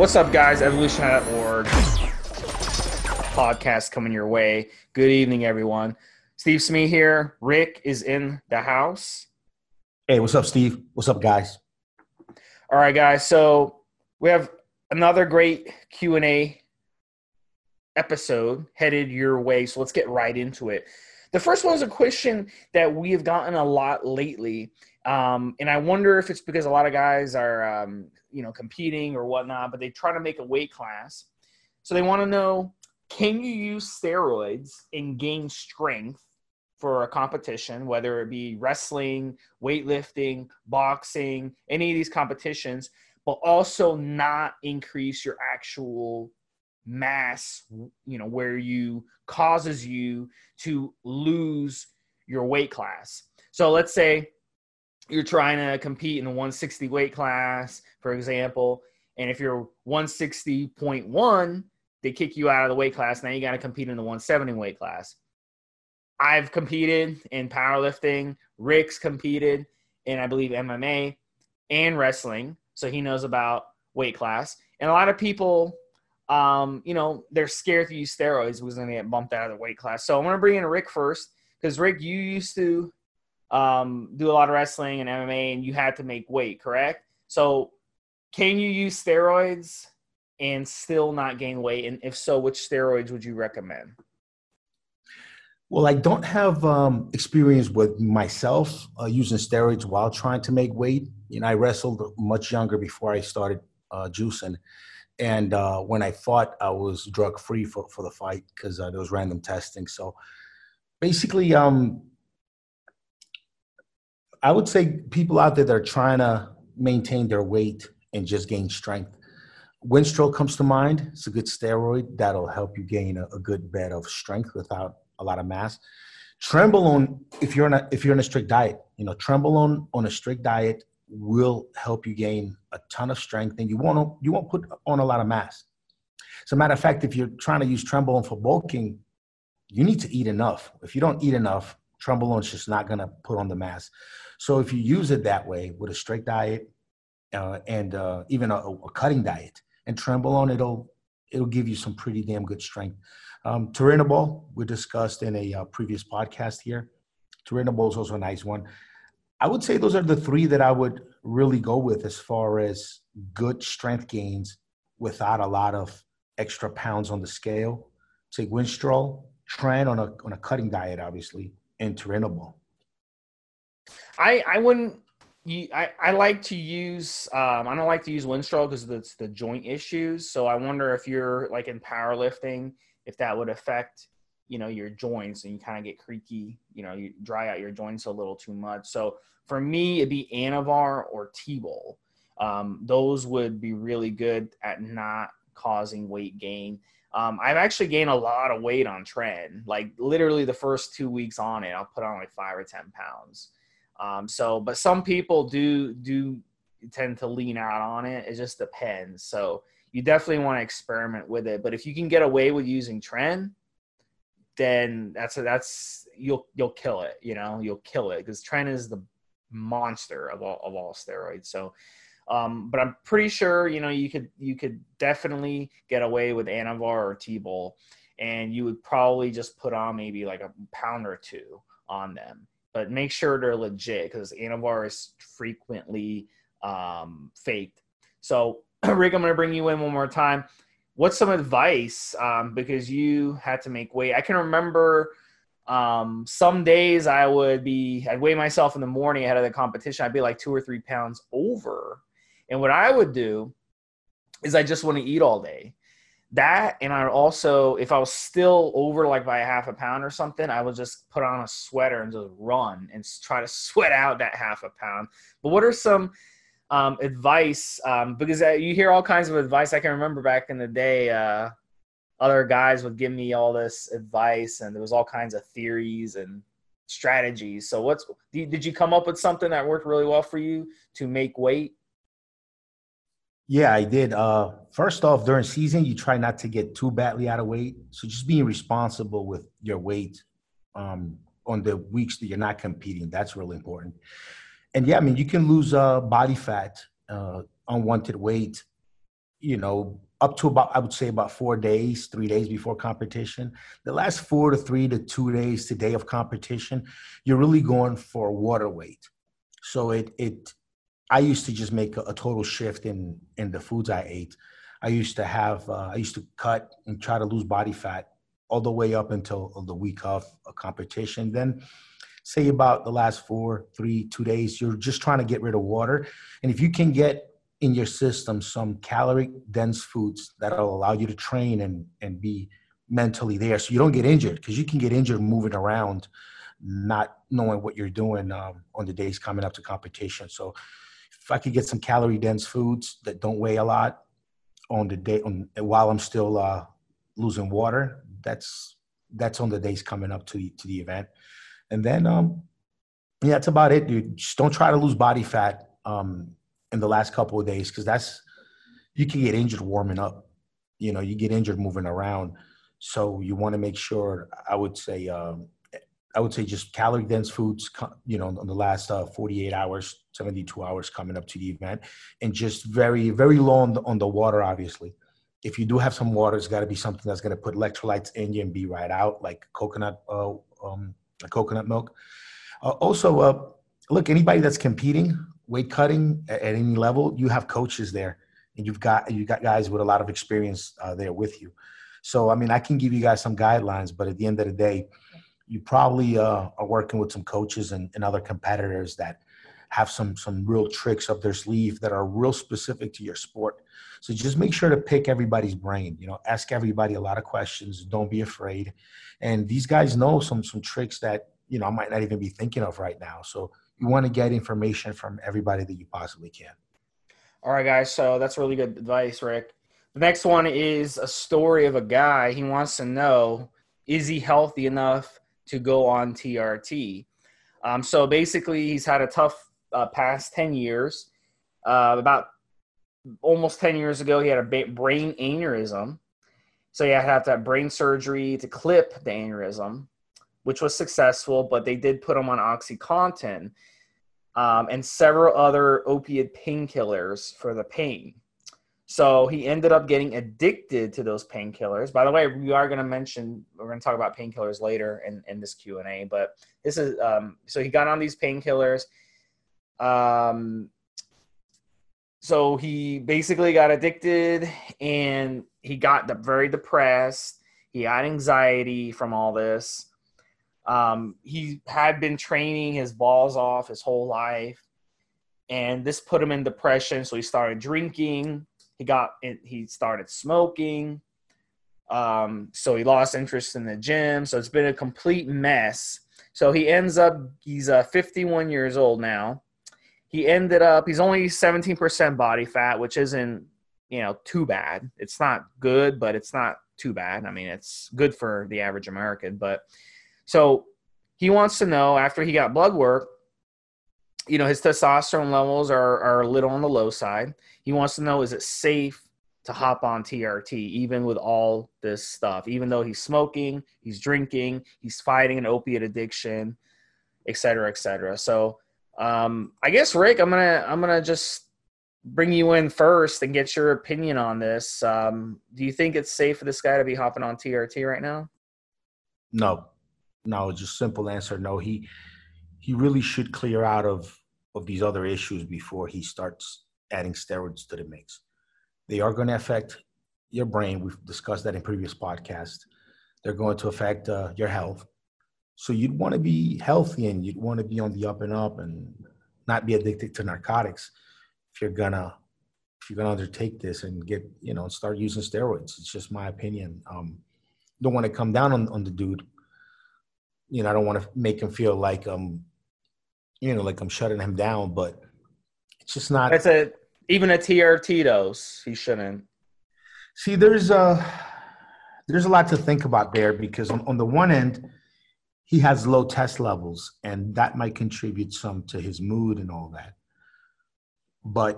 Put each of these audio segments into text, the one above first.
What's up, guys? Evolution.org podcast coming your way. Good evening, everyone. Steve Smee here. Rick is in the house. Hey, what's up, Steve? What's up, guys? All right, guys. So we have another great Q and A episode headed your way. So let's get right into it. The first one is a question that we have gotten a lot lately, um, and I wonder if it's because a lot of guys are, um, you know, competing or whatnot, but they try to make a weight class. So they want to know: Can you use steroids and gain strength for a competition, whether it be wrestling, weightlifting, boxing, any of these competitions, but also not increase your actual mass, you know, where you causes you to lose your weight class. So let's say you're trying to compete in the 160 weight class, for example, and if you're 160.1, they kick you out of the weight class. Now you got to compete in the 170 weight class. I've competed in powerlifting. Rick's competed in, I believe, MMA and wrestling. So he knows about weight class. And a lot of people um, you know, they're scared to use steroids going to get bumped out of the weight class. So I'm going to bring in Rick first because Rick, you used to um, do a lot of wrestling and MMA, and you had to make weight, correct? So can you use steroids and still not gain weight? And if so, which steroids would you recommend? Well, I don't have um, experience with myself uh, using steroids while trying to make weight. You know, I wrestled much younger before I started uh, juicing and uh, when I fought, I was drug free for, for the fight because uh, there was random testing. So basically, um, I would say people out there that are trying to maintain their weight and just gain strength. Winstrol comes to mind. It's a good steroid that'll help you gain a, a good bit of strength without a lot of mass. Trenbolone, if you're on a if you're on a strict diet, you know, Trenbolone on a strict diet will help you gain a ton of strength and you won't you won't put on a lot of mass. As a matter of fact, if you're trying to use Trenbolone for bulking, you need to eat enough. If you don't eat enough, Trenbolone is just not going to put on the mass. So if you use it that way with a strict diet uh, and uh, even a, a, cutting diet and Trenbolone, it'll it'll give you some pretty damn good strength. Um, Turinabol, we discussed in a uh, previous podcast here. Turinabol is also a nice one. I would say those are the three that I would really go with as far as good strength gains without a lot of extra pounds on the scale. Take Winstrol, Tren on a on a cutting diet, obviously, and Turinabol. I I wouldn't. I, I like to use um, I don't like to use Winstrol because it's the joint issues. So I wonder if you're like in powerlifting, if that would affect you know your joints and you kind of get creaky you know you dry out your joints a little too much so for me it'd be anavar or t-bol um, those would be really good at not causing weight gain um, i've actually gained a lot of weight on Tren. like literally the first two weeks on it i'll put on like five or ten pounds um, so but some people do do tend to lean out on it it just depends so you definitely want to experiment with it but if you can get away with using Tren then that's a, that's you'll you'll kill it. You know, you'll kill it because Tren is the monster of all of all steroids. So, um, but I'm pretty sure you know you could you could definitely get away with Anavar or T-bol, and you would probably just put on maybe like a pound or two on them. But make sure they're legit because Anavar is frequently um, faked. So, Rick, I'm going to bring you in one more time what's some advice um, because you had to make weight i can remember um, some days i would be i'd weigh myself in the morning ahead of the competition i'd be like two or three pounds over and what i would do is i just want to eat all day that and i also if i was still over like by a half a pound or something i would just put on a sweater and just run and try to sweat out that half a pound but what are some um, advice um, because uh, you hear all kinds of advice. I can remember back in the day, uh, other guys would give me all this advice, and there was all kinds of theories and strategies. So, what's did you come up with something that worked really well for you to make weight? Yeah, I did. Uh, first off, during season, you try not to get too badly out of weight. So just being responsible with your weight um, on the weeks that you're not competing, that's really important and yeah, I mean, you can lose uh, body fat, uh, unwanted weight you know, up to about, I would say about four days, three days before competition. The last four to three to two days to day of competition, you're really going for water weight. So it, it, I used to just make a, a total shift in, in the foods I ate. I used to have, uh, I used to cut and try to lose body fat all the way up until the week of a competition. Then say about the last four, three, two days, you're just trying to get rid of water. And if you can get in your system some calorie dense foods that'll allow you to train and, and be mentally there so you don't get injured because you can get injured moving around not knowing what you're doing um, on the days coming up to competition so if i could get some calorie dense foods that don't weigh a lot on the day on, while i'm still uh, losing water that's that's on the days coming up to, to the event and then um yeah that's about it dude just don't try to lose body fat um in the last couple of days because that's you can get injured warming up. You know, you get injured moving around, so you want to make sure. I would say, um, I would say just calorie dense foods. You know, in the last uh, 48 hours, 72 hours coming up to the event, and just very very low on the, on the water. Obviously, if you do have some water, it's got to be something that's going to put electrolytes in you and be right out, like coconut, uh, um, coconut milk. Uh, also, uh, look, anybody that's competing, weight cutting at, at, any level, you have coaches there, and you've got you got guys with a lot of experience uh, there with you. So I mean, I can give you guys some guidelines, but at the end of the day, you probably uh, are working with some coaches and, and other competitors that have some some real tricks up their sleeve that are real specific to your sport. So just make sure to pick everybody's brain. You know, ask everybody a lot of questions. Don't be afraid. And these guys know some some tricks that you know I might not even be thinking of right now. So you want to get information from everybody that you possibly can. All right, guys. So that's really good advice, Rick. The next one is a story of a guy. He wants to know is he healthy enough to go on TRT? Um, so basically, he's had a tough uh, past 10 years. Uh, about almost 10 years ago, he had a brain aneurysm. So he had to have brain surgery to clip the aneurysm, which was successful, but they did put him on OxyContin um, and several other opiate painkillers for the pain. So he ended up getting addicted to those painkillers. By the way, we are going to mention we're going to talk about painkillers later in, in this Q and A. But this is um, so he got on these painkillers. Um, so he basically got addicted, and he got very depressed. He had anxiety from all this. Um, he had been training his balls off his whole life, and this put him in depression. So he started drinking. He got he started smoking. Um, so he lost interest in the gym. So it's been a complete mess. So he ends up he's uh, 51 years old now. He ended up he's only 17% body fat, which isn't you know too bad. It's not good, but it's not too bad. I mean, it's good for the average American, but so he wants to know after he got blood work, you know, his testosterone levels are, are a little on the low side. He wants to know is it safe to hop on TRT, even with all this stuff, even though he's smoking, he's drinking, he's fighting an opiate addiction, et cetera, et cetera. So um, I guess Rick, I'm gonna I'm gonna just bring you in first and get your opinion on this. Um, do you think it's safe for this guy to be hopping on TRT right now? No, no, just simple answer. No, he he really should clear out of of these other issues before he starts adding steroids to the mix. They are going to affect your brain. We've discussed that in previous podcasts. They're going to affect uh, your health. So you'd want to be healthy and you'd want to be on the up and up and not be addicted to narcotics if you're gonna if you're gonna undertake this and get you know start using steroids. It's just my opinion. Um, don't want to come down on, on the dude you know, I don't want to make him feel like um, you know, like I'm shutting him down, but it's just not. That's a even a TRT dose. He shouldn't. See, there's a there's a lot to think about there because on, on the one end, he has low test levels, and that might contribute some to his mood and all that. But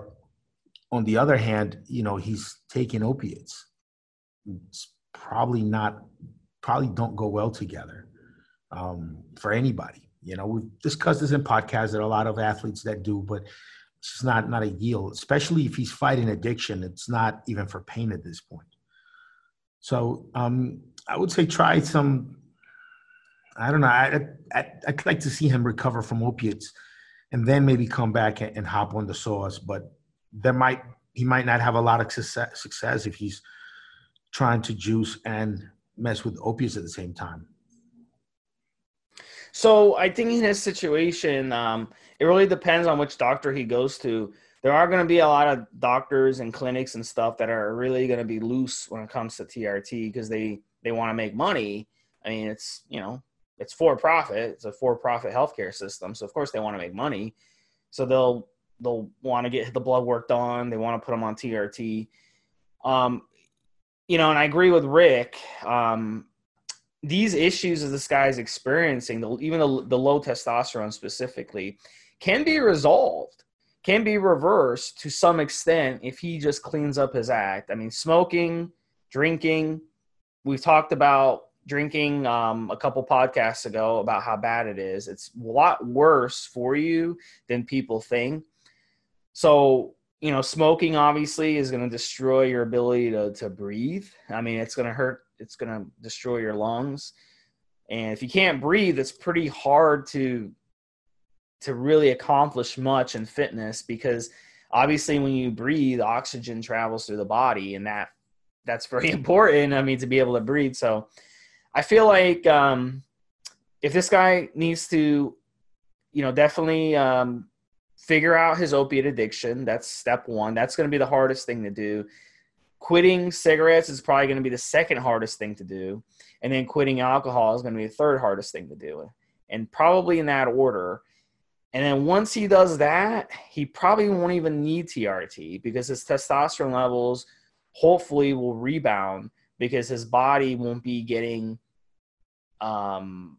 on the other hand, you know, he's taking opiates. It's probably not, probably don't go well together um, for anybody. You know, we've discussed this in podcasts that are a lot of athletes that do, but It's not not a yield, especially if he's fighting addiction. It's not even for pain at this point. So um, I would say try some. I don't know. I, I I'd like to see him recover from opiates, and then maybe come back and, and hop on the sauce. But there might he might not have a lot of success, success if he's trying to juice and mess with opiates at the same time. So I think in his situation, um, it really depends on which doctor he goes to. There are going to be a lot of doctors and clinics and stuff that are really going to be loose when it comes to TRT because they they want to make money. I mean, it's you know it's for profit. It's a for profit healthcare system, so of course they want to make money. So they'll they'll want to get the blood work done. They want to put them on TRT. Um, you know, and I agree with Rick. Um, these issues that this guy's experiencing, even the, the low testosterone specifically, can be resolved, can be reversed to some extent if he just cleans up his act. I mean, smoking, drinking. We've talked about drinking um, a couple podcasts ago about how bad it is. It's a lot worse for you than people think. So, you know, smoking obviously is going to destroy your ability to, to breathe. I mean, it's going to hurt, it's going to destroy your lungs. And if you can't breathe, it's pretty hard to to really accomplish much in fitness because obviously when you breathe oxygen travels through the body and that that's very important i mean to be able to breathe so i feel like um, if this guy needs to you know definitely um, figure out his opiate addiction that's step one. That's going to be the hardest thing to do. Quitting cigarettes is probably going to be the second hardest thing to do and then quitting alcohol is going to be the third hardest thing to do and probably in that order. And then once he does that, he probably won't even need TRT because his testosterone levels hopefully will rebound because his body won't be getting um,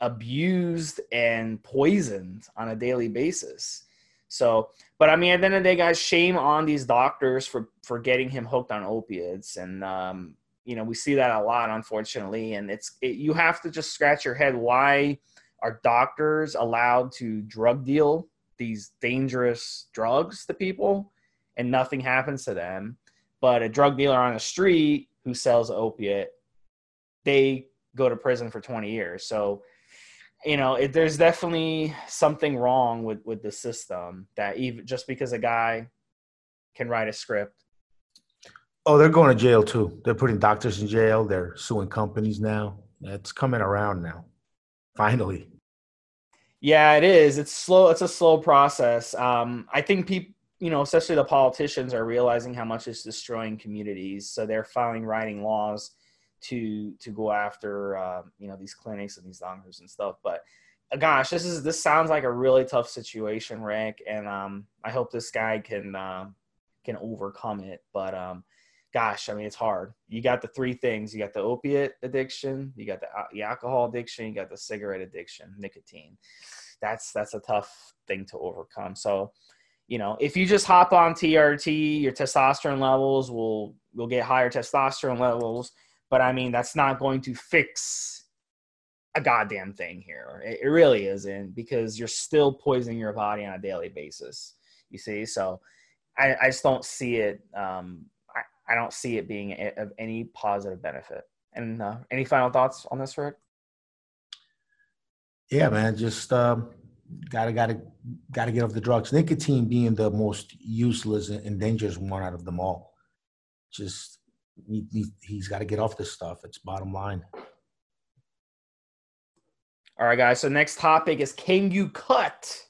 abused and poisoned on a daily basis. So, but I mean, at the end of the day, guys, shame on these doctors for for getting him hooked on opiates, and um, you know we see that a lot, unfortunately. And it's it, you have to just scratch your head why are doctors allowed to drug deal these dangerous drugs to people and nothing happens to them? But a drug dealer on the street who sells opiate, they go to prison for 20 years. So, you know, it, there's definitely something wrong with, with the system that even just because a guy can write a script. Oh, they're going to jail too. They're putting doctors in jail. They're suing companies now. It's coming around now. Finally. Yeah, it is. It's slow. It's a slow process. Um, I think people, you know, especially the politicians, are realizing how much it's destroying communities. So they're filing writing laws to to go after, uh, you know, these clinics and these doctors and stuff. But uh, gosh, this is this sounds like a really tough situation, Rick. And um, I hope this guy can uh, can overcome it. But um, gosh, I mean, it's hard. You got the three things: you got the opiate addiction, you got the, uh, the alcohol addiction, you got the cigarette addiction, nicotine. That's that's a tough thing to overcome. So, you know, if you just hop on TRT, your testosterone levels will will get higher testosterone levels. But I mean, that's not going to fix a goddamn thing here. It, it really isn't because you're still poisoning your body on a daily basis. You see, so I, I just don't see it um, I don't see it being of any positive benefit. And uh, any final thoughts on this, Rick? Yeah, man, just um, gotta gotta gotta get off the drugs. Nicotine being the most useless and dangerous one out of them all. Just he, he's got to get off this stuff. It's bottom line. All right, guys. So next topic is: Can you cut,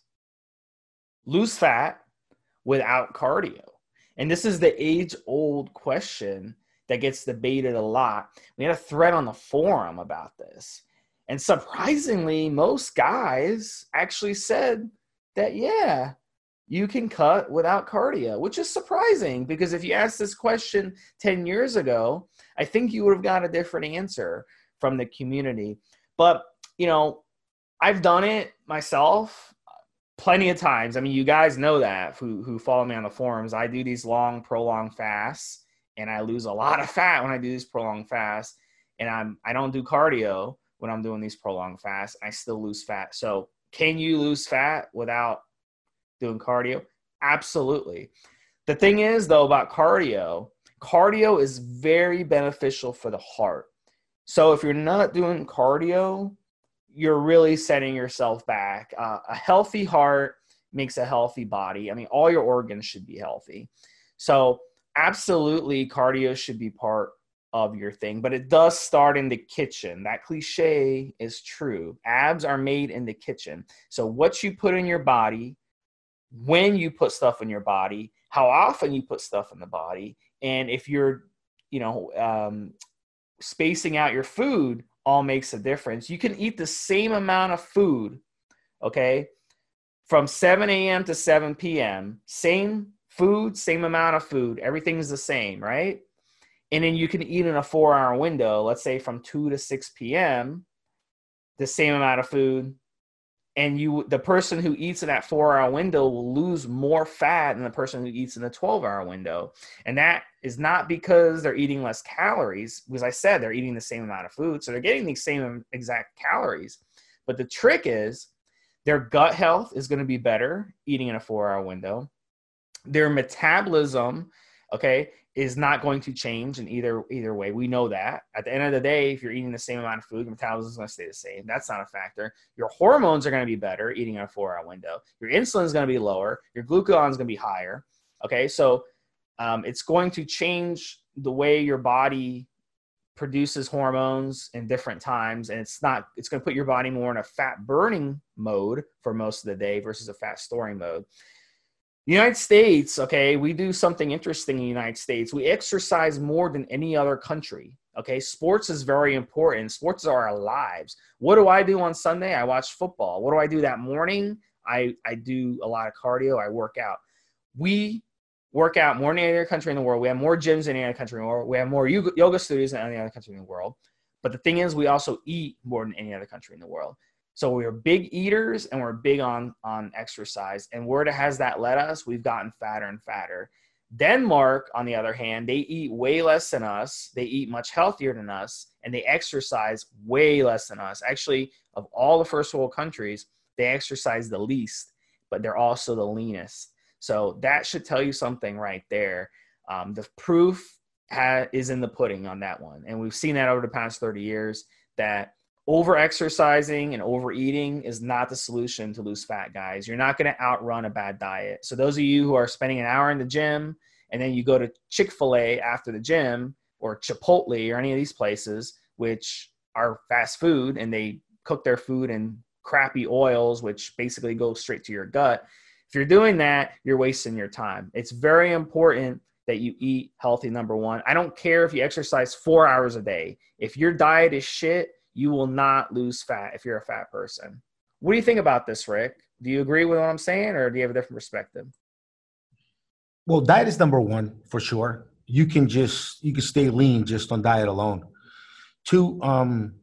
lose fat without cardio? And this is the age old question that gets debated a lot. We had a thread on the forum about this. And surprisingly, most guys actually said that, yeah, you can cut without cardio, which is surprising because if you asked this question 10 years ago, I think you would have got a different answer from the community. But, you know, I've done it myself plenty of times. I mean, you guys know that who who follow me on the forums. I do these long, prolonged fasts, and I lose a lot of fat when I do these prolonged fasts. And I'm I don't do cardio when I'm doing these prolonged fasts. I still lose fat. So, can you lose fat without doing cardio? Absolutely. The thing is, though, about cardio, cardio is very beneficial for the heart. So if you're not doing cardio, you're really setting yourself back. Uh, a healthy heart makes a healthy body. I mean, all your organs should be healthy. So, absolutely, cardio should be part of your thing, but it does start in the kitchen. That cliche is true. Abs are made in the kitchen. So, what you put in your body, when you put stuff in your body, how often you put stuff in the body, and if you're, you know, um, spacing out your food all makes a difference. You can eat the same amount of food, okay, from 7 a.m. to 7 p.m., same food, same amount of food, everything's the same, right? And then you can eat in a four hour window, let's say from 2 to 6 p.m., the same amount of food, and you the person who eats in that four hour window will lose more fat than the person who eats in the 12 hour window. And that is not because they're eating less calories because i said they're eating the same amount of food. So they're getting the same exact calories. But the trick is their gut health is going to be better eating in a four hour window. Their metabolism okay is not going to change in either either way. We know that. At the end of the day, if you're eating the same amount of food, your metabolism is going to stay the same. That's not a factor. Your hormones are going to be better eating in a four-hour window. Your insulin is going to be lower. Your glucagon is going to be higher. Okay, so um, it's going to change the way your body produces hormones in different times and it's not it's going to put your body more in a fat burning mode for most of the day versus a fat storing mode United States, okay, we do something interesting in the United States. We exercise more than any other country. Okay, sports is very important. Sports are our lives. What do I do on Sunday? I watch football. What do I do that morning? I, I do a lot of cardio. I work out. We work out more than any other country in the world. We have more gyms than any other country in the world. We have more yoga studios than any other country in the world. But the thing is, we also eat more than any other country in the world. So we're big eaters and we're big on on exercise. And where has that led us? We've gotten fatter and fatter. Denmark, on the other hand, they eat way less than us. They eat much healthier than us, and they exercise way less than us. Actually, of all the first world countries, they exercise the least, but they're also the leanest. So that should tell you something right there. Um, the proof ha- is in the pudding on that one, and we've seen that over the past 30 years that over exercising and overeating is not the solution to lose fat guys. You're not going to outrun a bad diet. So those of you who are spending an hour in the gym and then you go to chick-fil-a after the gym or chipotle or any of these places which are fast food and they cook their food in crappy oils which basically go straight to your gut if you're doing that you're wasting your time. It's very important that you eat healthy number one. I don't care if you exercise four hours a day. If your diet is shit you will not lose fat if you're a fat person. What do you think about this, Rick? Do you agree with what I'm saying, or do you have a different perspective? Well, diet is number one for sure. You can just you can stay lean just on diet alone. Two, um,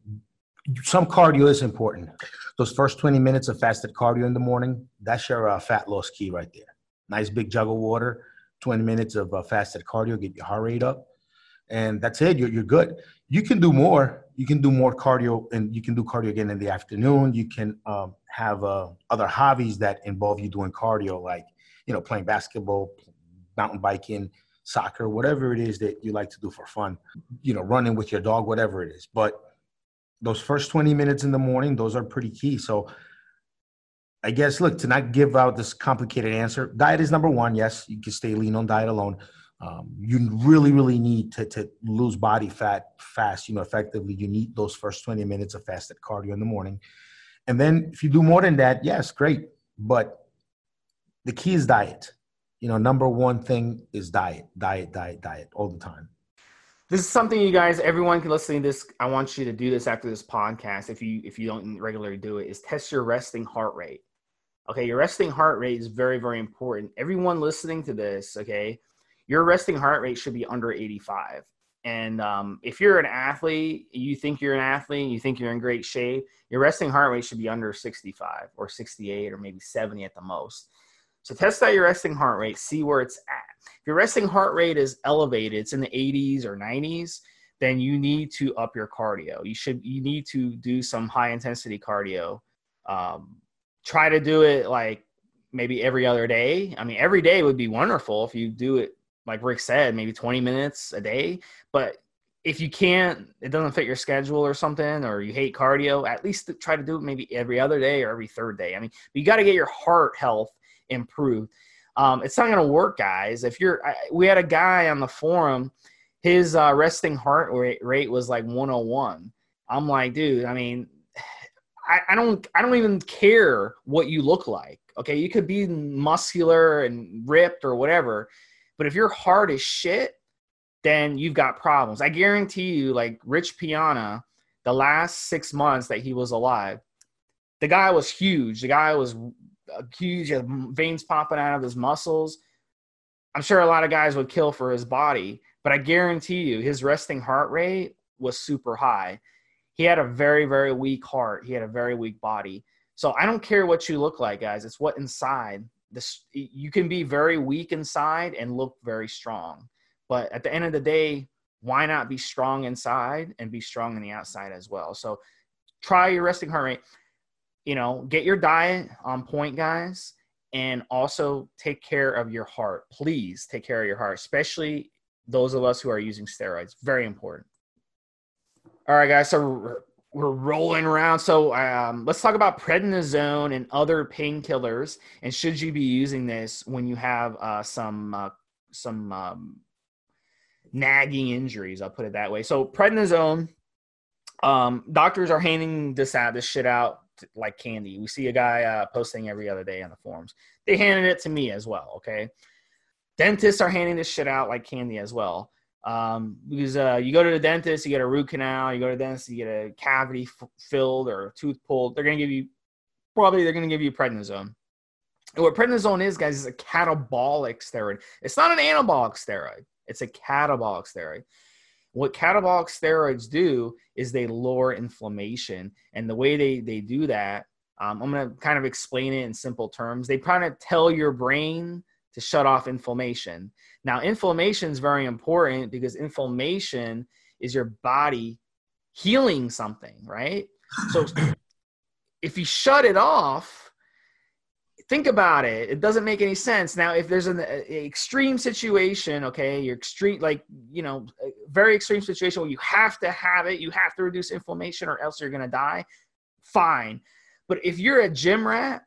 some cardio is important. Those first 20 minutes of fasted cardio in the morning, that's your uh, fat loss key right there. Nice big jug of water, 20 minutes of uh, fasted cardio, get your heart rate up, and that's it. You're, you're good. You can do more you can do more cardio and you can do cardio again in the afternoon. You can um, have uh, other hobbies that involve you doing cardio like you know playing basketball mountain biking soccer whatever it is that you like to do for fun you know running with your dog whatever it is. But those first 20 minutes in the morning those are pretty key. So i guess look to not give out this complicated answer diet is number one yes you can stay lean on diet alone um, you really, really need to, to lose body fat fast, you know, effectively. You need those first 20 minutes of fasted cardio in the morning. And then if you do more than that, yes, great. But the key is diet. You know, number one thing is diet, diet, diet, diet all the time. This is something you guys, everyone can listen to this. I want you to do this after this podcast. If you if you don't regularly do it, is test your resting heart rate. Okay, your resting heart rate is very, very important. Everyone listening to this, okay, your resting heart rate should be under 85. And um, if you're an athlete, you think you're an athlete, you think you're in great shape, your resting heart rate should be under 65 or 68 or maybe 70 at the most. So test out your resting heart rate, see where it's at. If your resting heart rate is elevated, it's in the 80s or 90s, then you need to up your cardio. You should you need to do some high intensity cardio. Um, try to do it like maybe every other day. I mean, every day would be wonderful if you do it like Rick said, maybe 20 minutes a day. But if you can't, it doesn't fit your schedule or something, or you hate cardio, at least try to do it maybe every other day or every third day. I mean, you got to get your heart health improved. Um, it's not going to work, guys. If you're, I, we had a guy on the forum, his uh, resting heart rate, rate was like 101. I'm like, dude, I mean, I, I don't, I don't even care what you look like. Okay, you could be muscular and ripped or whatever, but if you're hard as shit, then you've got problems. I guarantee you, like Rich Piana, the last six months that he was alive, the guy was huge. The guy was uh, huge, veins popping out of his muscles. I'm sure a lot of guys would kill for his body, but I guarantee you, his resting heart rate was super high. He had a very, very weak heart. He had a very weak body. So I don't care what you look like, guys. It's what inside. This you can be very weak inside and look very strong. But at the end of the day, why not be strong inside and be strong on the outside as well? So try your resting heart rate. You know, get your diet on point, guys, and also take care of your heart. Please take care of your heart, especially those of us who are using steroids. Very important. All right, guys. So we're rolling around. So um, let's talk about prednisone and other painkillers. And should you be using this when you have uh, some uh, some um, nagging injuries? I'll put it that way. So prednisone, um, doctors are handing this out, this shit out like candy. We see a guy uh, posting every other day on the forums. They handed it to me as well. Okay, dentists are handing this shit out like candy as well. Um, because uh, you go to the dentist, you get a root canal, you go to the dentist, you get a cavity f- filled or a tooth pulled. They're going to give you, probably they're going to give you prednisone. And what prednisone is, guys, is a catabolic steroid. It's not an anabolic steroid, it's a catabolic steroid. What catabolic steroids do is they lower inflammation. And the way they, they do that, um, I'm going to kind of explain it in simple terms. They kind of tell your brain to shut off inflammation. Now, inflammation is very important because inflammation is your body healing something, right? So if you shut it off, think about it. It doesn't make any sense. Now, if there's an extreme situation, okay, you're extreme, like, you know, very extreme situation where you have to have it, you have to reduce inflammation or else you're going to die, fine. But if you're a gym rat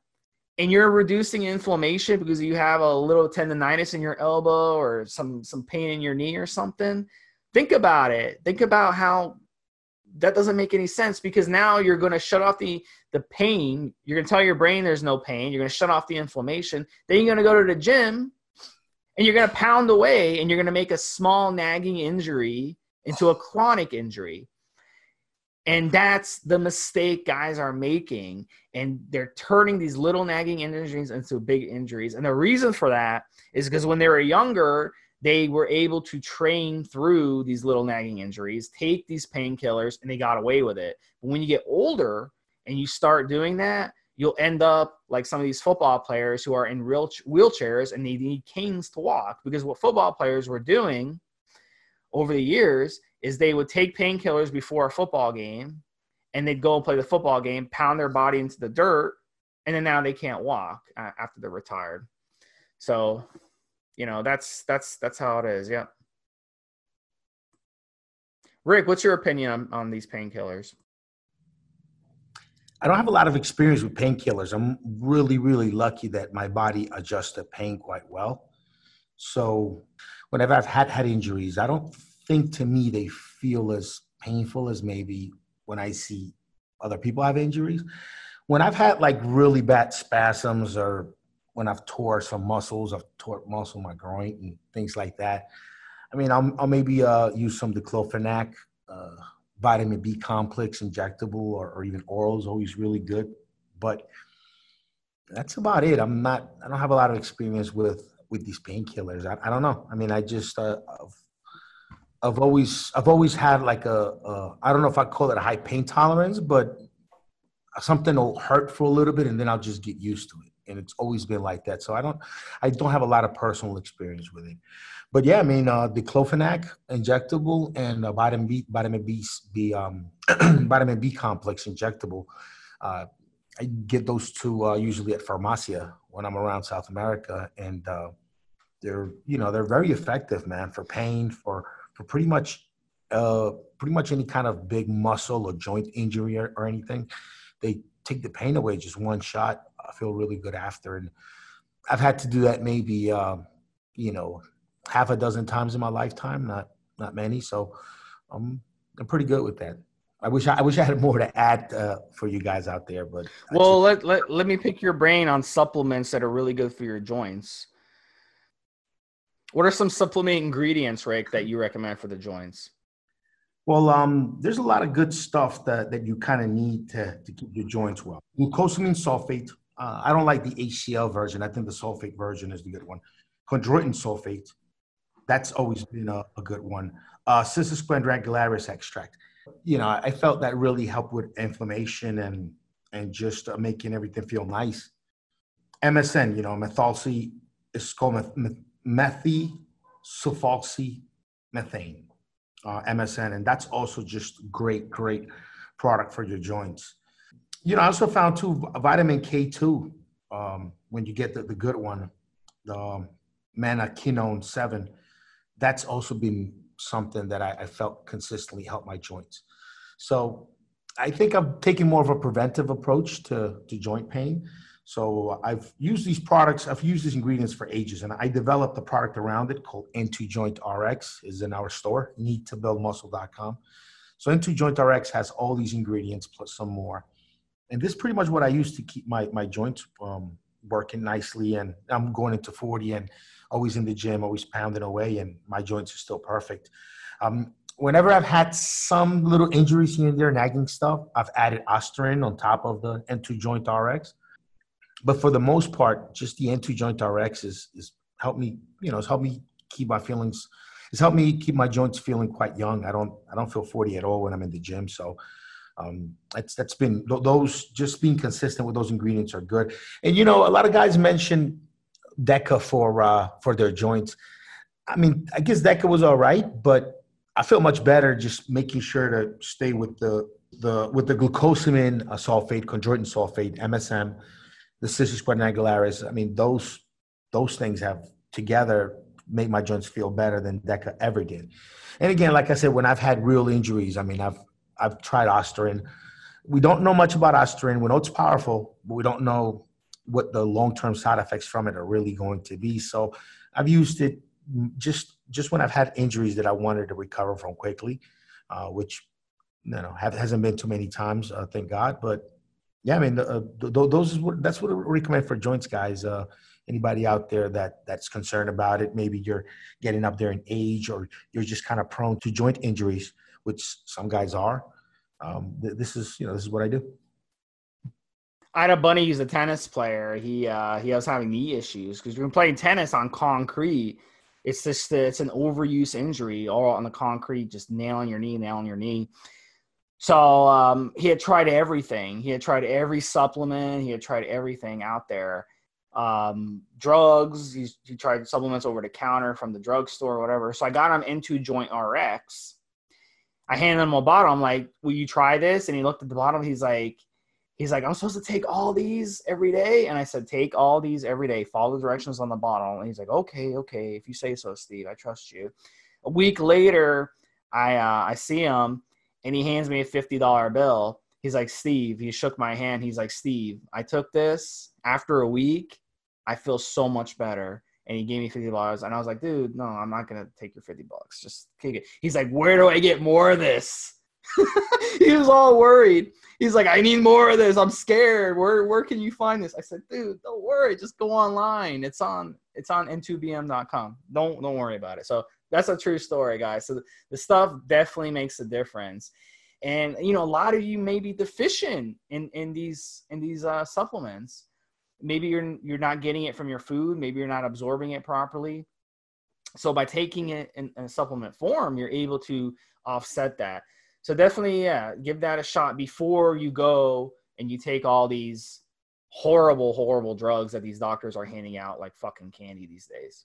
and you're reducing inflammation because you have a little tendonitis in your elbow or some some pain in your knee or something think about it. Think about how that doesn't make any sense because now you're going to shut off the the pain. You're going to tell your brain there's no pain. You're going to shut off the inflammation. Then you're going to go to the gym and you're going to pound away and you're going to make a small nagging injury into a chronic injury and that's the mistake guys are making. And they're turning these little nagging injuries into big injuries. And the reason for that is because when they were younger, they were able to train through these little nagging injuries, take these painkillers, and they got away with it. But when you get older and you start doing that, you'll end up like some of these football players who are in real wheelchairs and they need canes to walk because what football players were doing over the years is they would take painkillers before a football game and they'd go and play the football game, pound their body into the dirt, and then now they can't walk after they're retired. So, you know, that's that's that's how it is. Yeah. Rick, what's your opinion on, on these painkillers? I don't have a lot of experience with painkillers. I'm really, really lucky that my body adjusts to pain quite well. So, whenever I've had had injuries, I don't think to me they feel as painful as maybe when I see other people have injuries. When I've had like really bad spasms or when I've tore some muscles, I've tore muscle my groin and things like that. I mean, I'll, I'll maybe uh, use some diclofenac, uh, vitamin B complex injectable, or, or even oral is always really good. But that's about it. I'm not. I don't have a lot of experience with with these painkillers. I, I don't know. I mean, I just uh, I've always I've always had like a a I don't know if I call it a high pain tolerance, but something will hurt for a little bit and then I'll just get used to it. And it's always been like that. So I don't I don't have a lot of personal experience with it. But yeah, I mean uh clofenac injectable and uh, vitamin B vitamin B, B um vitamin B complex injectable. Uh, I get those two uh, usually at Pharmacia when I'm around South America, and uh, they're you know they're very effective, man, for pain, for for pretty much uh, pretty much any kind of big muscle or joint injury or, or anything. They take the pain away just one shot. I feel really good after, and I've had to do that maybe uh, you know half a dozen times in my lifetime, not not many. So I'm I'm pretty good with that. I wish I, I wish I had more to add uh, for you guys out there, but well, let, let let me pick your brain on supplements that are really good for your joints. What are some supplement ingredients, Rick, that you recommend for the joints? Well, um, there's a lot of good stuff that, that you kind of need to, to keep your joints well. Glucosamine sulfate. Uh, I don't like the HCl version. I think the sulfate version is the good one. Chondroitin sulfate. That's always been a, a good one. Uh, Cissus glandularis extract. You know, I felt that really helped with inflammation and and just uh, making everything feel nice. MSN, you know, methalcy is called methy sulfoxy methane, uh, MSM, and that's also just great, great product for your joints. You know, I also found too vitamin K2 um, when you get the, the good one, the um, Quinone 7 that's also been something that I, I felt consistently helped my joints. So I think I'm taking more of a preventive approach to, to joint pain. So I've used these products, I've used these ingredients for ages, and I developed a product around it called N2 Joint RX is in our store, needtobuildmuscle.com. So N2 Joint RX has all these ingredients plus some more. And this is pretty much what I use to keep my, my joints um, working nicely. And I'm going into 40 and always in the gym, always pounding away, and my joints are still perfect. Um, whenever I've had some little injuries here and there, nagging stuff, I've added Ostarine on top of the N2 Joint RX. But for the most part, just the N2 Joint RX is is helped me, you know, it's helped me keep my feelings. It's helped me keep my joints feeling quite young. I don't I don't feel 40 at all when I'm in the gym. So um, that's that's been those just being consistent with those ingredients are good. And you know, a lot of guys mention Deca for uh, for their joints. I mean, I guess Deca was all right, but I feel much better just making sure to stay with the the with the glucosamine uh, sulfate, chondroitin sulfate, MSM, the cissus quadrangularis. I mean, those those things have together make my joints feel better than Deca ever did. And again, like I said, when I've had real injuries, I mean, I've I've tried Ostarine. We don't know much about Ostarine. We know it's powerful, but we don't know what the long-term side effects from it are really going to be. So I've used it just just when I've had injuries that I wanted to recover from quickly, uh, which you know have, hasn't been too many times, uh, thank God. But yeah, I mean, uh, those is what that's what I recommend for joints, guys. Uh, anybody out there that that's concerned about it, maybe you're getting up there in age, or you're just kind of prone to joint injuries, which some guys are. Um, th- this is you know this is what I do. I had a buddy who's a tennis player. He uh, he was having knee issues because you're playing tennis on concrete. It's just it's an overuse injury all on the concrete, just nailing your knee, nailing your knee. So um, he had tried everything. He had tried every supplement. He had tried everything out there. Um, drugs. He tried supplements over the counter from the drugstore or whatever. So I got him N2 Joint RX. I handed him a bottle. I'm like, "Will you try this?" And he looked at the bottle. He's like, he's like, I'm supposed to take all these every day. And I said, take all these every day. Follow the directions on the bottle. And he's like, okay, okay. If you say so, Steve, I trust you. A week later, I, uh, I see him and he hands me a $50 bill. He's like, Steve, he shook my hand. He's like, Steve, I took this after a week. I feel so much better. And he gave me $50. And I was like, dude, no, I'm not going to take your 50 bucks. Just it. He's like, where do I get more of this? he was all worried. He's like, I need more of this. I'm scared. Where where can you find this? I said, dude, don't worry. Just go online. It's on it's on n2bm.com. Don't don't worry about it. So that's a true story, guys. So the, stuff definitely makes a difference. And you know, a lot of you may be deficient in in these in these uh, supplements. Maybe you're you're not getting it from your food. Maybe you're not absorbing it properly. So by taking it in, in a supplement form, you're able to offset that. So definitely, yeah, give that a shot before you go and you take all these horrible, horrible drugs that these doctors are handing out like fucking candy these days.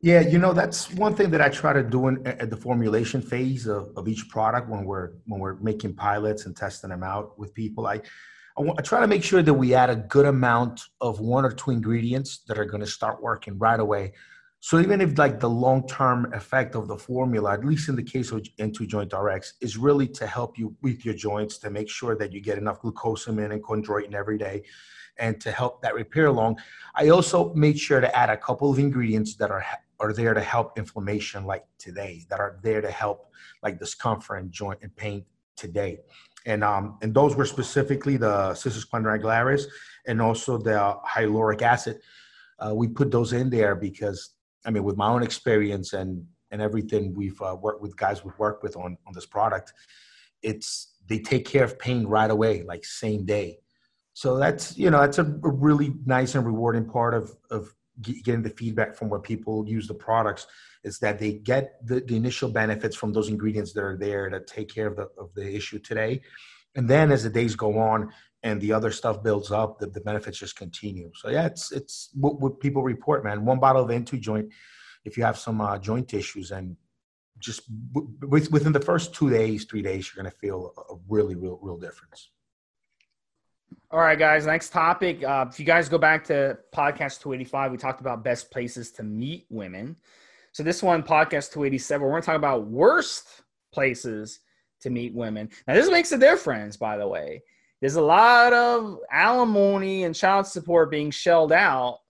Yeah, you know that's one thing that I try to do in, at the formulation phase of, of each product when we're when we're making pilots and testing them out with people. I I, I try to make sure that we add a good amount of one or two ingredients that are going to start working right away. So even if like the long-term effect of the formula, at least in the case of N2 Joint RX, is really to help you with your joints to make sure that you get enough glucosamine and chondroitin every day, and to help that repair along. I also made sure to add a couple of ingredients that are are there to help inflammation like today, that are there to help like discomfort and joint and pain today. And um, and those were specifically the nigra and also the hyaluronic acid. Uh, we put those in there because I mean, with my own experience and and everything we've uh, worked with guys we've worked with on on this product, it's they take care of pain right away, like same day. So that's you know that's a, a really nice and rewarding part of of getting the feedback from where people use the products is that they get the, the initial benefits from those ingredients that are there to take care of the of the issue today, and then as the days go on and the other stuff builds up, the, the benefits just continue. So yeah, it's it's what, what people report, man. One bottle of N2 joint, if you have some uh, joint issues, and just w- within the first two days, three days, you're gonna feel a really real real difference. All right, guys. Next topic. Uh, if you guys go back to podcast 285, we talked about best places to meet women. So this one, podcast 287, we're to talk about worst places to meet women. Now, this makes a difference, by the way. There's a lot of alimony and child support being shelled out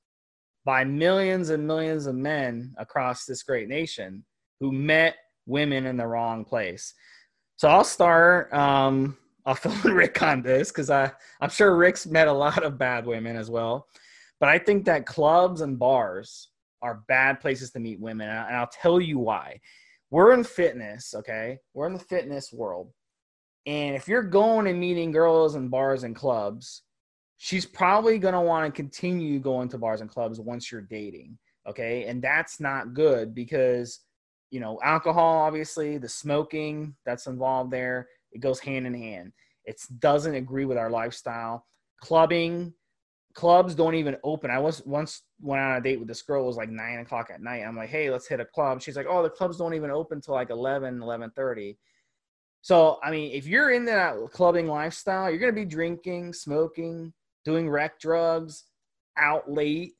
by millions and millions of men across this great nation who met women in the wrong place. So I'll start. Um, I'll fill in Rick on this because I I'm sure Rick's met a lot of bad women as well. But I think that clubs and bars are bad places to meet women, and I'll tell you why. We're in fitness, okay? We're in the fitness world, and if you're going and meeting girls in bars and clubs, she's probably gonna want to continue going to bars and clubs once you're dating, okay? And that's not good because you know alcohol, obviously, the smoking that's involved there it goes hand in hand. It doesn't agree with our lifestyle. Clubbing, clubs don't even open. I was once went on a date with this girl. It was like nine o'clock at night. I'm like, hey, let's hit a club. She's like, oh, the clubs don't even open till like 11, 11.30. So, I mean, if you're in that clubbing lifestyle, you're going to be drinking, smoking, doing rec drugs, out late,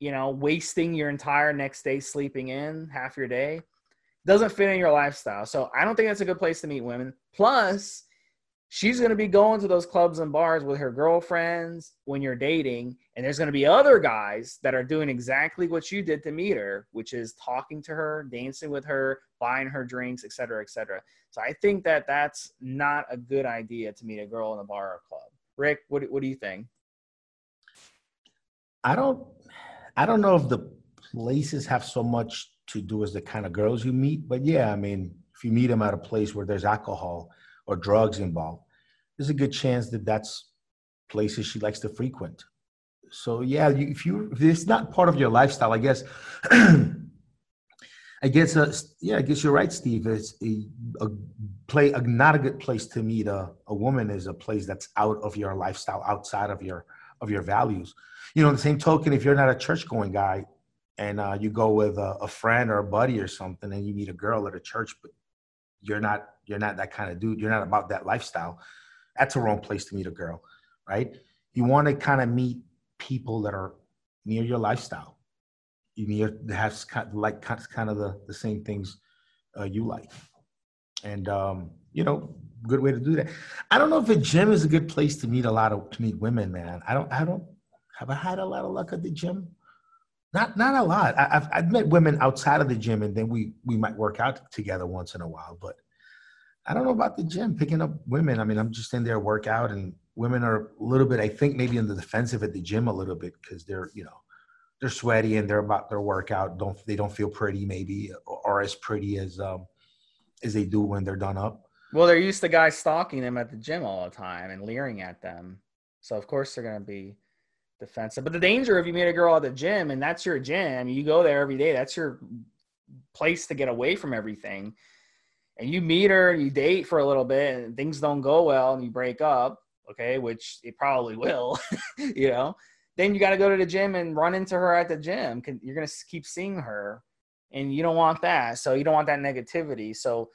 you know, wasting your entire next day sleeping in half your day doesn't fit in your lifestyle. So I don't think that's a good place to meet women. Plus, she's going to be going to those clubs and bars with her girlfriends when you're dating. And there's going to be other guys that are doing exactly what you did to meet her, which is talking to her, dancing with her, buying her drinks, etc cetera, et cetera. So I think that that's not a good idea to meet a girl in a bar or club. Rick, what, what do you think? I don't, I don't know if the places have so much to do as the kind of girls you meet. But yeah, I mean, if you meet them at a place where there's alcohol or drugs involved, there's a good chance that that's places she likes to frequent. So yeah, you, if you if it's not part of your lifestyle, I guess. I guess, uh, yeah, I guess you're right, Steve. It's a, a play, a, not a good place to meet a, a woman is a place that's out of your lifestyle, outside of your of your values. You know, the same token, if you're not a church going guy, and uh, you go with a, a, friend or a buddy or something and you meet a girl at a church but you're not you're not that kind of dude you're not about that lifestyle that's a wrong place to meet a girl right? You want to kind of meet people that are near your lifestyle. You need to have kind of like kind of the, the same things uh, you like. And um, you know good way to do that. I don't know if a gym is a good place to meet a lot of to meet women man. I don't i don't have i had a lot of luck at the gym? Not not a lot. I, have I've met women outside of the gym, and then we we might work out together once in a while. But I don't know about the gym picking up women. I mean, I'm just in there workout, and women are a little bit. I think maybe in the defensive at the gym a little bit because they're you know they're sweaty and they're about their workout. Don't they don't feel pretty maybe or, as pretty as um as they do when they're done up. Well, they're used to guys stalking them at the gym all the time and leering at them. So of course they're gonna be defensive. But the danger if you meet a girl at the gym and that's your gym, you go there every day, that's your place to get away from everything. And you meet her, and you date for a little bit, and things don't go well, and you break up, okay, which it probably will, you know. Then you got to go to the gym and run into her at the gym. You're going to keep seeing her, and you don't want that. So you don't want that negativity. So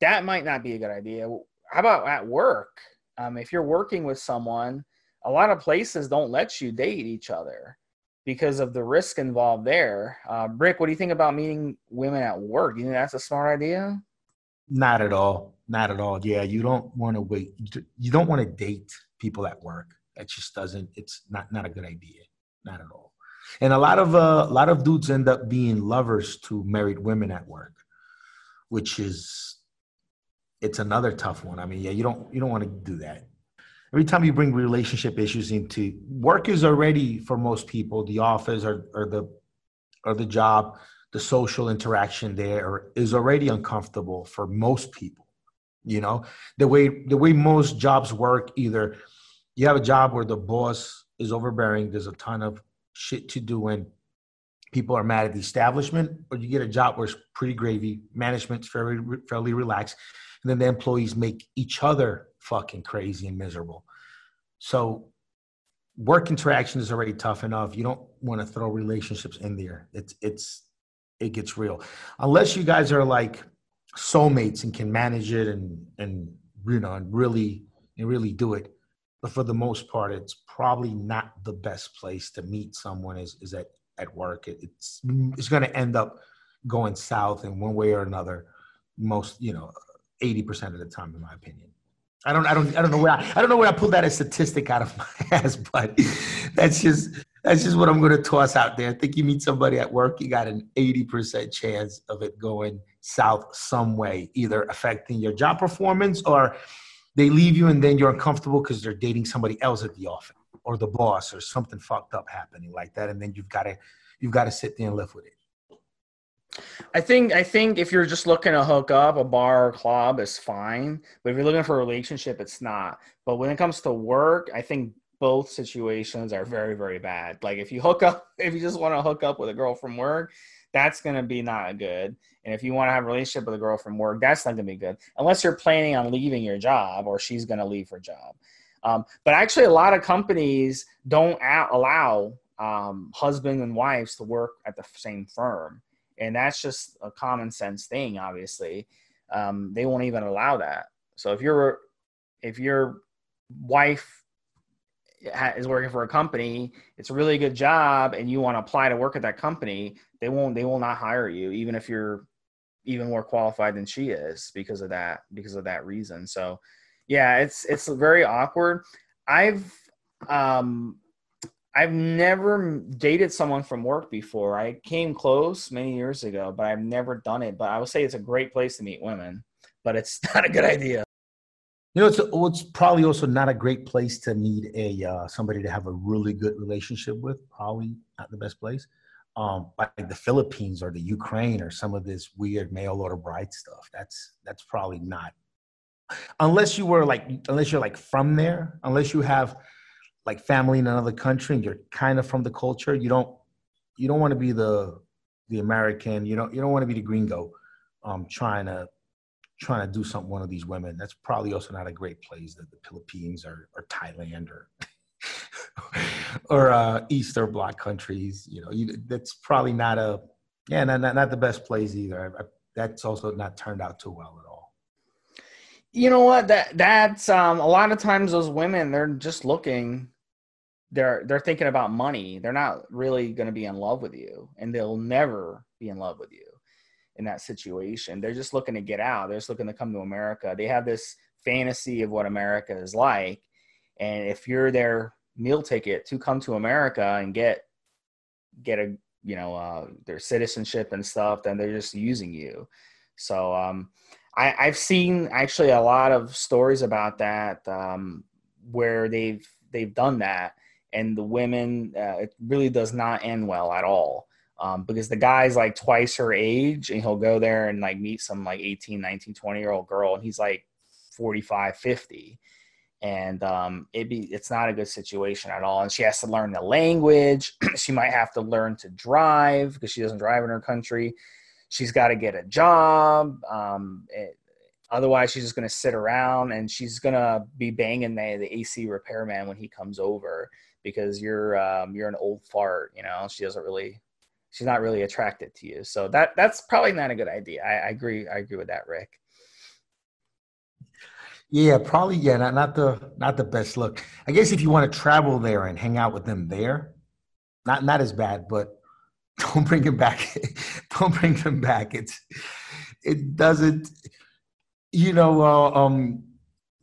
that might not be a good idea. How about at work? Um, if you're working with someone a lot of places don't let you date each other because of the risk involved there. Uh, Rick, what do you think about meeting women at work? You think that's a smart idea? Not at all. Not at all. Yeah, you don't want to wait. You don't want to date people at work. That just doesn't. It's not not a good idea. Not at all. And a lot of uh, a lot of dudes end up being lovers to married women at work, which is it's another tough one. I mean, yeah, you don't you don't want to do that. Every time you bring relationship issues into work is already for most people the office or, or the or the job, the social interaction there is already uncomfortable for most people. You know, the way the way most jobs work, either you have a job where the boss is overbearing, there's a ton of shit to do and people are mad at the establishment, or you get a job where it's pretty gravy, management's fairly fairly relaxed, and then the employees make each other fucking crazy and miserable. So work interaction is already tough enough. You don't want to throw relationships in there. It's it's it gets real. Unless you guys are like soulmates and can manage it and and you know and really and really do it. But for the most part, it's probably not the best place to meet someone is is at at work. It, it's it's going to end up going south in one way or another. Most you know, eighty percent of the time, in my opinion. I don't, I don't, I don't know where I, I don't know where I pulled that as statistic out of my ass, but that's just that's just what I'm going to toss out there. I think you meet somebody at work, you got an 80% chance of it going south some way, either affecting your job performance or they leave you and then you're uncomfortable because they're dating somebody else at the office or the boss or something fucked up happening like that, and then you've got to you've got to sit there and live with it. I think I think if you're just looking to hook up, a bar or club is fine. But if you're looking for a relationship, it's not. But when it comes to work, I think both situations are very, very bad. Like if you hook up, if you just want to hook up with a girl from work, that's gonna be not good. And if you want to have a relationship with a girl from work, that's not gonna be good. Unless you're planning on leaving your job or she's gonna leave her job. Um, but actually, a lot of companies don't allow um, husband and wives to work at the same firm and that's just a common sense thing obviously um, they won't even allow that so if your if your wife is working for a company it's a really good job and you want to apply to work at that company they won't they will not hire you even if you're even more qualified than she is because of that because of that reason so yeah it's it's very awkward i've um I've never dated someone from work before. I came close many years ago, but I've never done it. But I would say it's a great place to meet women, but it's not a good idea. You know, it's, it's probably also not a great place to need a uh, somebody to have a really good relationship with. Probably not the best place. Um, like the Philippines or the Ukraine or some of this weird mail order bride stuff. That's that's probably not. Unless you were like, unless you're like from there, unless you have like family in another country and you're kind of from the culture, you don't you don't want to be the the American, you don't you don't want to be the gringo um trying to trying to do something one of these women. That's probably also not a great place that the Philippines or, or Thailand or or uh, Eastern Bloc countries. You know, you, that's probably not a yeah, not, not, not the best place either. I, I, that's also not turned out too well at all. You know what? That that's um, a lot of times those women they're just looking they're they're thinking about money. They're not really going to be in love with you, and they'll never be in love with you in that situation. They're just looking to get out. They're just looking to come to America. They have this fantasy of what America is like, and if you're their meal ticket to come to America and get get a you know uh, their citizenship and stuff, then they're just using you. So um, I, I've seen actually a lot of stories about that um, where they've they've done that and the women uh, it really does not end well at all um, because the guy's like twice her age and he'll go there and like meet some like 18 19 20 year old girl and he's like 45 50 and um, it be it's not a good situation at all and she has to learn the language. She might have to learn to drive because she doesn't drive in her country. She's got to get a job um, it, otherwise she's just going to sit around and she's going to be banging the, the ac repairman when he comes over because you're um, you're an old fart. You know, she doesn't really, she's not really attracted to you. So that that's probably not a good idea. I, I agree. I agree with that, Rick. Yeah, probably. Yeah, not not the not the best look. I guess if you want to travel there and hang out with them there, not not as bad. But don't bring him back. don't bring them back. It's it doesn't. You know, uh, um,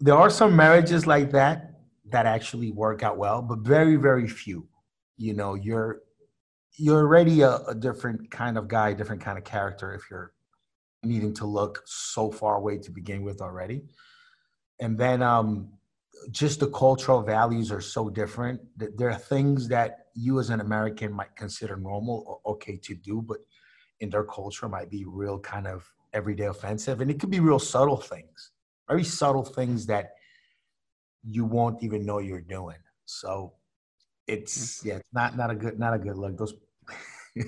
there are some marriages like that that actually work out well, but very very few. You know, you're you're already a, a different kind of guy, different kind of character if you're needing to look so far away to begin with already and then um, just the cultural values are so different that there are things that you as an American might consider normal or okay to do, but in their culture might be real kind of everyday offensive. And it could be real subtle things, very subtle things that you won't even know you're doing. So it's yeah, it's not not a good not a good look. Those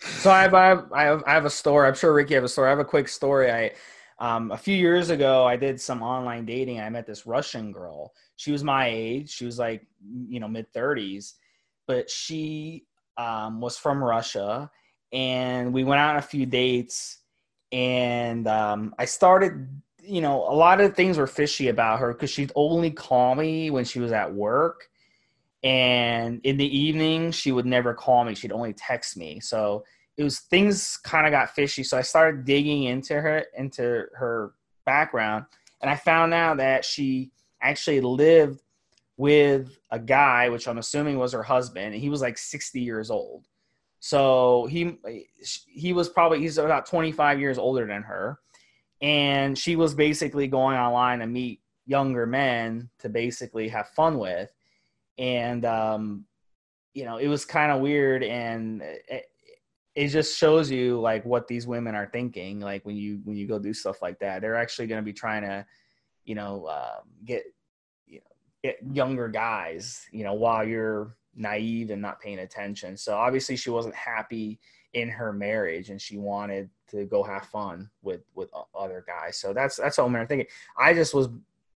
so I have, I have I have I have a story. I'm sure Ricky have a story. I have a quick story. I um, a few years ago, I did some online dating. I met this Russian girl. She was my age. She was like, you know, mid 30s, but she um, was from Russia. And we went out on a few dates. And um, I started, you know, a lot of things were fishy about her because she'd only call me when she was at work. And in the evening, she would never call me. She'd only text me. So it was things kind of got fishy. So I started digging into her into her background, and I found out that she actually lived with a guy, which I'm assuming was her husband, and he was like 60 years old. So he he was probably he's about 25 years older than her, and she was basically going online to meet younger men to basically have fun with, and um, you know it was kind of weird. And. It, it just shows you like what these women are thinking like when you when you go do stuff like that. They're actually going to be trying to you know uh, get you know get younger guys you know while you're naive and not paying attention. So obviously she wasn't happy in her marriage and she wanted to go have fun with with other guys. So that's that's all i'm thinking. I just was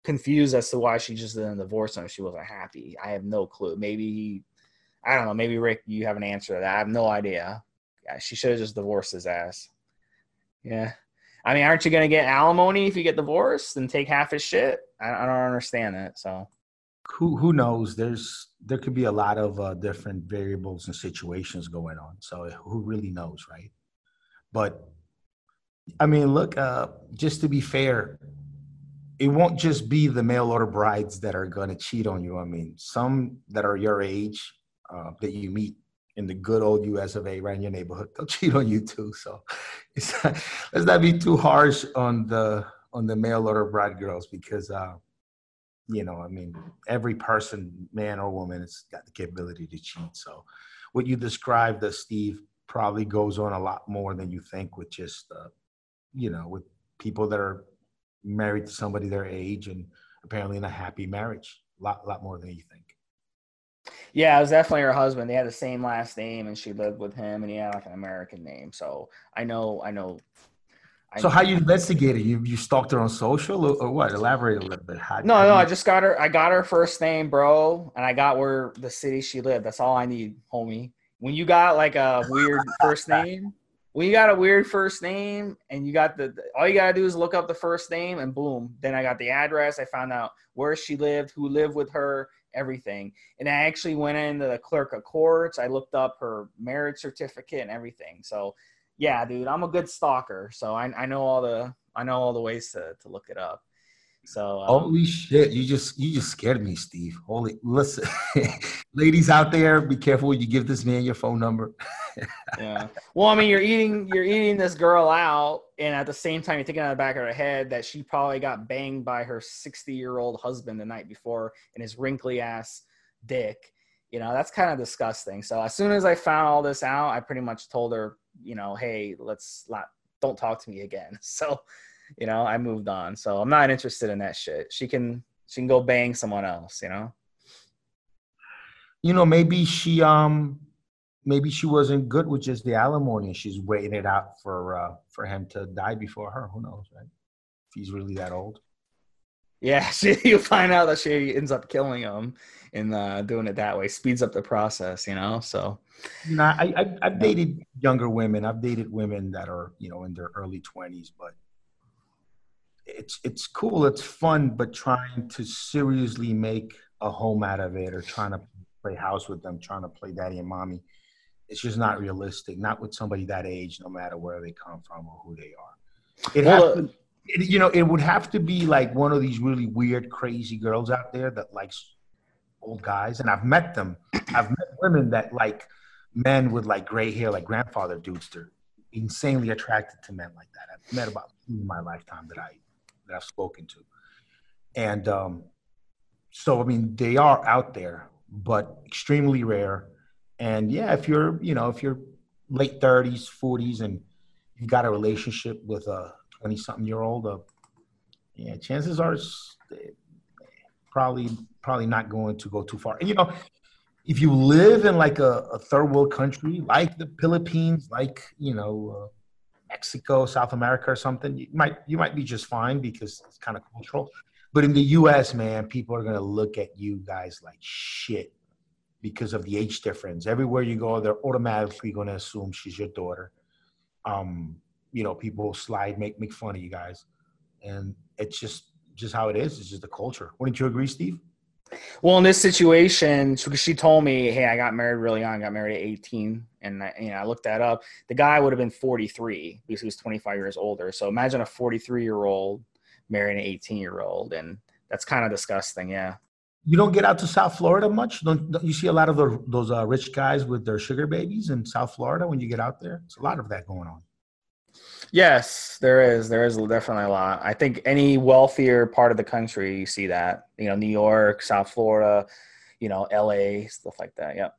confused as to why she just didn't divorce him she wasn't happy i have no clue maybe i don't know maybe rick you have an answer to that i have no idea yeah, she should have just divorced his ass. Yeah. I mean, aren't you going to get alimony if you get divorced and take half his shit? I, I don't understand that. So, who who knows? There's there could be a lot of uh, different variables and situations going on. So, who really knows, right? But I mean, look, uh, just to be fair, it won't just be the mail order brides that are going to cheat on you. I mean, some that are your age uh, that you meet in the good old US of A right in your neighborhood. They'll cheat on you too. So let's not be too harsh on the on the mail order bride girls because uh, you know, I mean, every person, man or woman, has got the capability to cheat. So what you described, uh, Steve, probably goes on a lot more than you think with just uh, you know, with people that are married to somebody their age and apparently in a happy marriage. A lot, lot more than you think. Yeah, it was definitely her husband. They had the same last name, and she lived with him, and he had like an American name. So I know, I know. I so know. how you investigated? You you stalked her on social or, or what? Elaborate a little bit. How, no, how no, you... I just got her. I got her first name, bro, and I got where the city she lived. That's all I need, homie. When you got like a weird first name, when you got a weird first name and you got the all you gotta do is look up the first name and boom then i got the address i found out where she lived who lived with her everything. And I actually went into the clerk of courts. I looked up her marriage certificate and everything. So yeah, dude, I'm a good stalker. So I, I know all the I know all the ways to, to look it up. So um, holy shit, you just you just scared me, Steve. Holy listen, ladies out there, be careful when you give this man your phone number. yeah. Well, I mean, you're eating you're eating this girl out, and at the same time, you're thinking on the back of her head that she probably got banged by her 60 year old husband the night before in his wrinkly ass dick. You know, that's kind of disgusting. So as soon as I found all this out, I pretty much told her, you know, hey, let's not don't talk to me again. So you know, I moved on. So I'm not interested in that shit. She can she can go bang someone else, you know. You know, maybe she um maybe she wasn't good with just the alimony and she's waiting it out for uh for him to die before her. Who knows, right? If he's really that old. Yeah, she, you find out that she ends up killing him and uh, doing it that way speeds up the process, you know. So, you know, I, I I've dated younger women. I've dated women that are you know in their early twenties, but it's it's cool, it's fun, but trying to seriously make a home out of it or trying to play house with them, trying to play daddy and mommy, it's just not realistic. Not with somebody that age, no matter where they come from or who they are. It well, has to, uh, it, you know, it would have to be like one of these really weird, crazy girls out there that likes old guys, and I've met them. I've met women that like men with like gray hair, like grandfather dudes. They're insanely attracted to men like that. I've met about in my lifetime that I that I've spoken to, and um, so I mean they are out there, but extremely rare. And yeah, if you're you know if you're late thirties, forties, and you've got a relationship with a twenty something year old, uh, yeah, chances are probably probably not going to go too far. And you know, if you live in like a, a third world country like the Philippines, like you know uh, Mexico, South America, or something, you might you might be just fine because it's kind of cultural. But in the U.S., man, people are gonna look at you guys like shit because of the age difference. Everywhere you go, they're automatically gonna assume she's your daughter. Um, you know, people slide, make make fun of you guys, and it's just just how it is. It's just the culture. Wouldn't you agree, Steve? Well, in this situation, she told me, "Hey, I got married really young. I got married at 18." And I, you know, I looked that up. The guy would have been 43 because he was 25 years older. So imagine a 43 year old marrying an 18 year old, and that's kind of disgusting. Yeah. You don't get out to South Florida much. Don't, don't you see a lot of the, those uh, rich guys with their sugar babies in South Florida when you get out there? It's a lot of that going on. Yes, there is. There is definitely a lot. I think any wealthier part of the country, you see that. You know, New York, South Florida, you know, LA, stuff like that. Yep.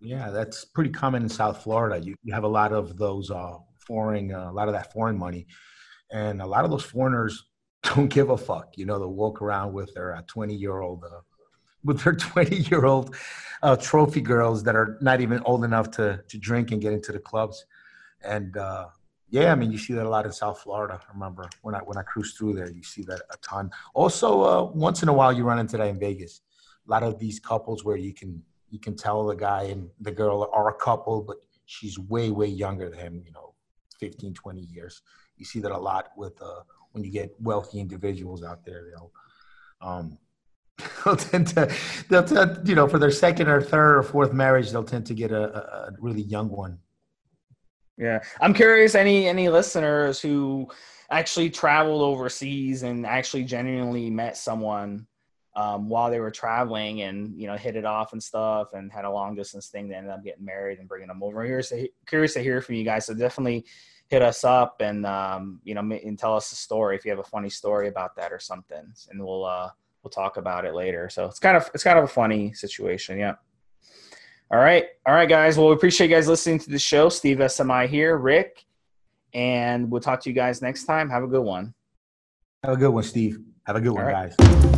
Yeah, that's pretty common in South Florida. You, you have a lot of those uh, foreign, uh, a lot of that foreign money, and a lot of those foreigners don't give a fuck. You know, they'll walk around with their 20 uh, year old, uh, with their 20 year old uh, trophy girls that are not even old enough to to drink and get into the clubs, and uh, yeah, I mean, you see that a lot in South Florida. I remember when I when I cruise through there, you see that a ton. Also, uh, once in a while, you run into that in Vegas. A lot of these couples where you can you can tell the guy and the girl are a couple, but she's way way younger than him. You know, 15, 20 years. You see that a lot with uh, when you get wealthy individuals out there. They'll um, they'll tend to they'll tend, you know for their second or third or fourth marriage they'll tend to get a, a really young one yeah, I'm curious. Any any listeners who actually traveled overseas and actually genuinely met someone um, while they were traveling and you know hit it off and stuff and had a long distance thing. They ended up getting married and bringing them over. Curious to, curious to hear from you guys. So definitely hit us up and um, you know and tell us a story if you have a funny story about that or something, and we'll uh, we'll talk about it later. So it's kind of it's kind of a funny situation. Yeah. All right. All right, guys. Well, we appreciate you guys listening to the show. Steve SMI here, Rick, and we'll talk to you guys next time. Have a good one. Have a good one, Steve. Have a good one, right. guys.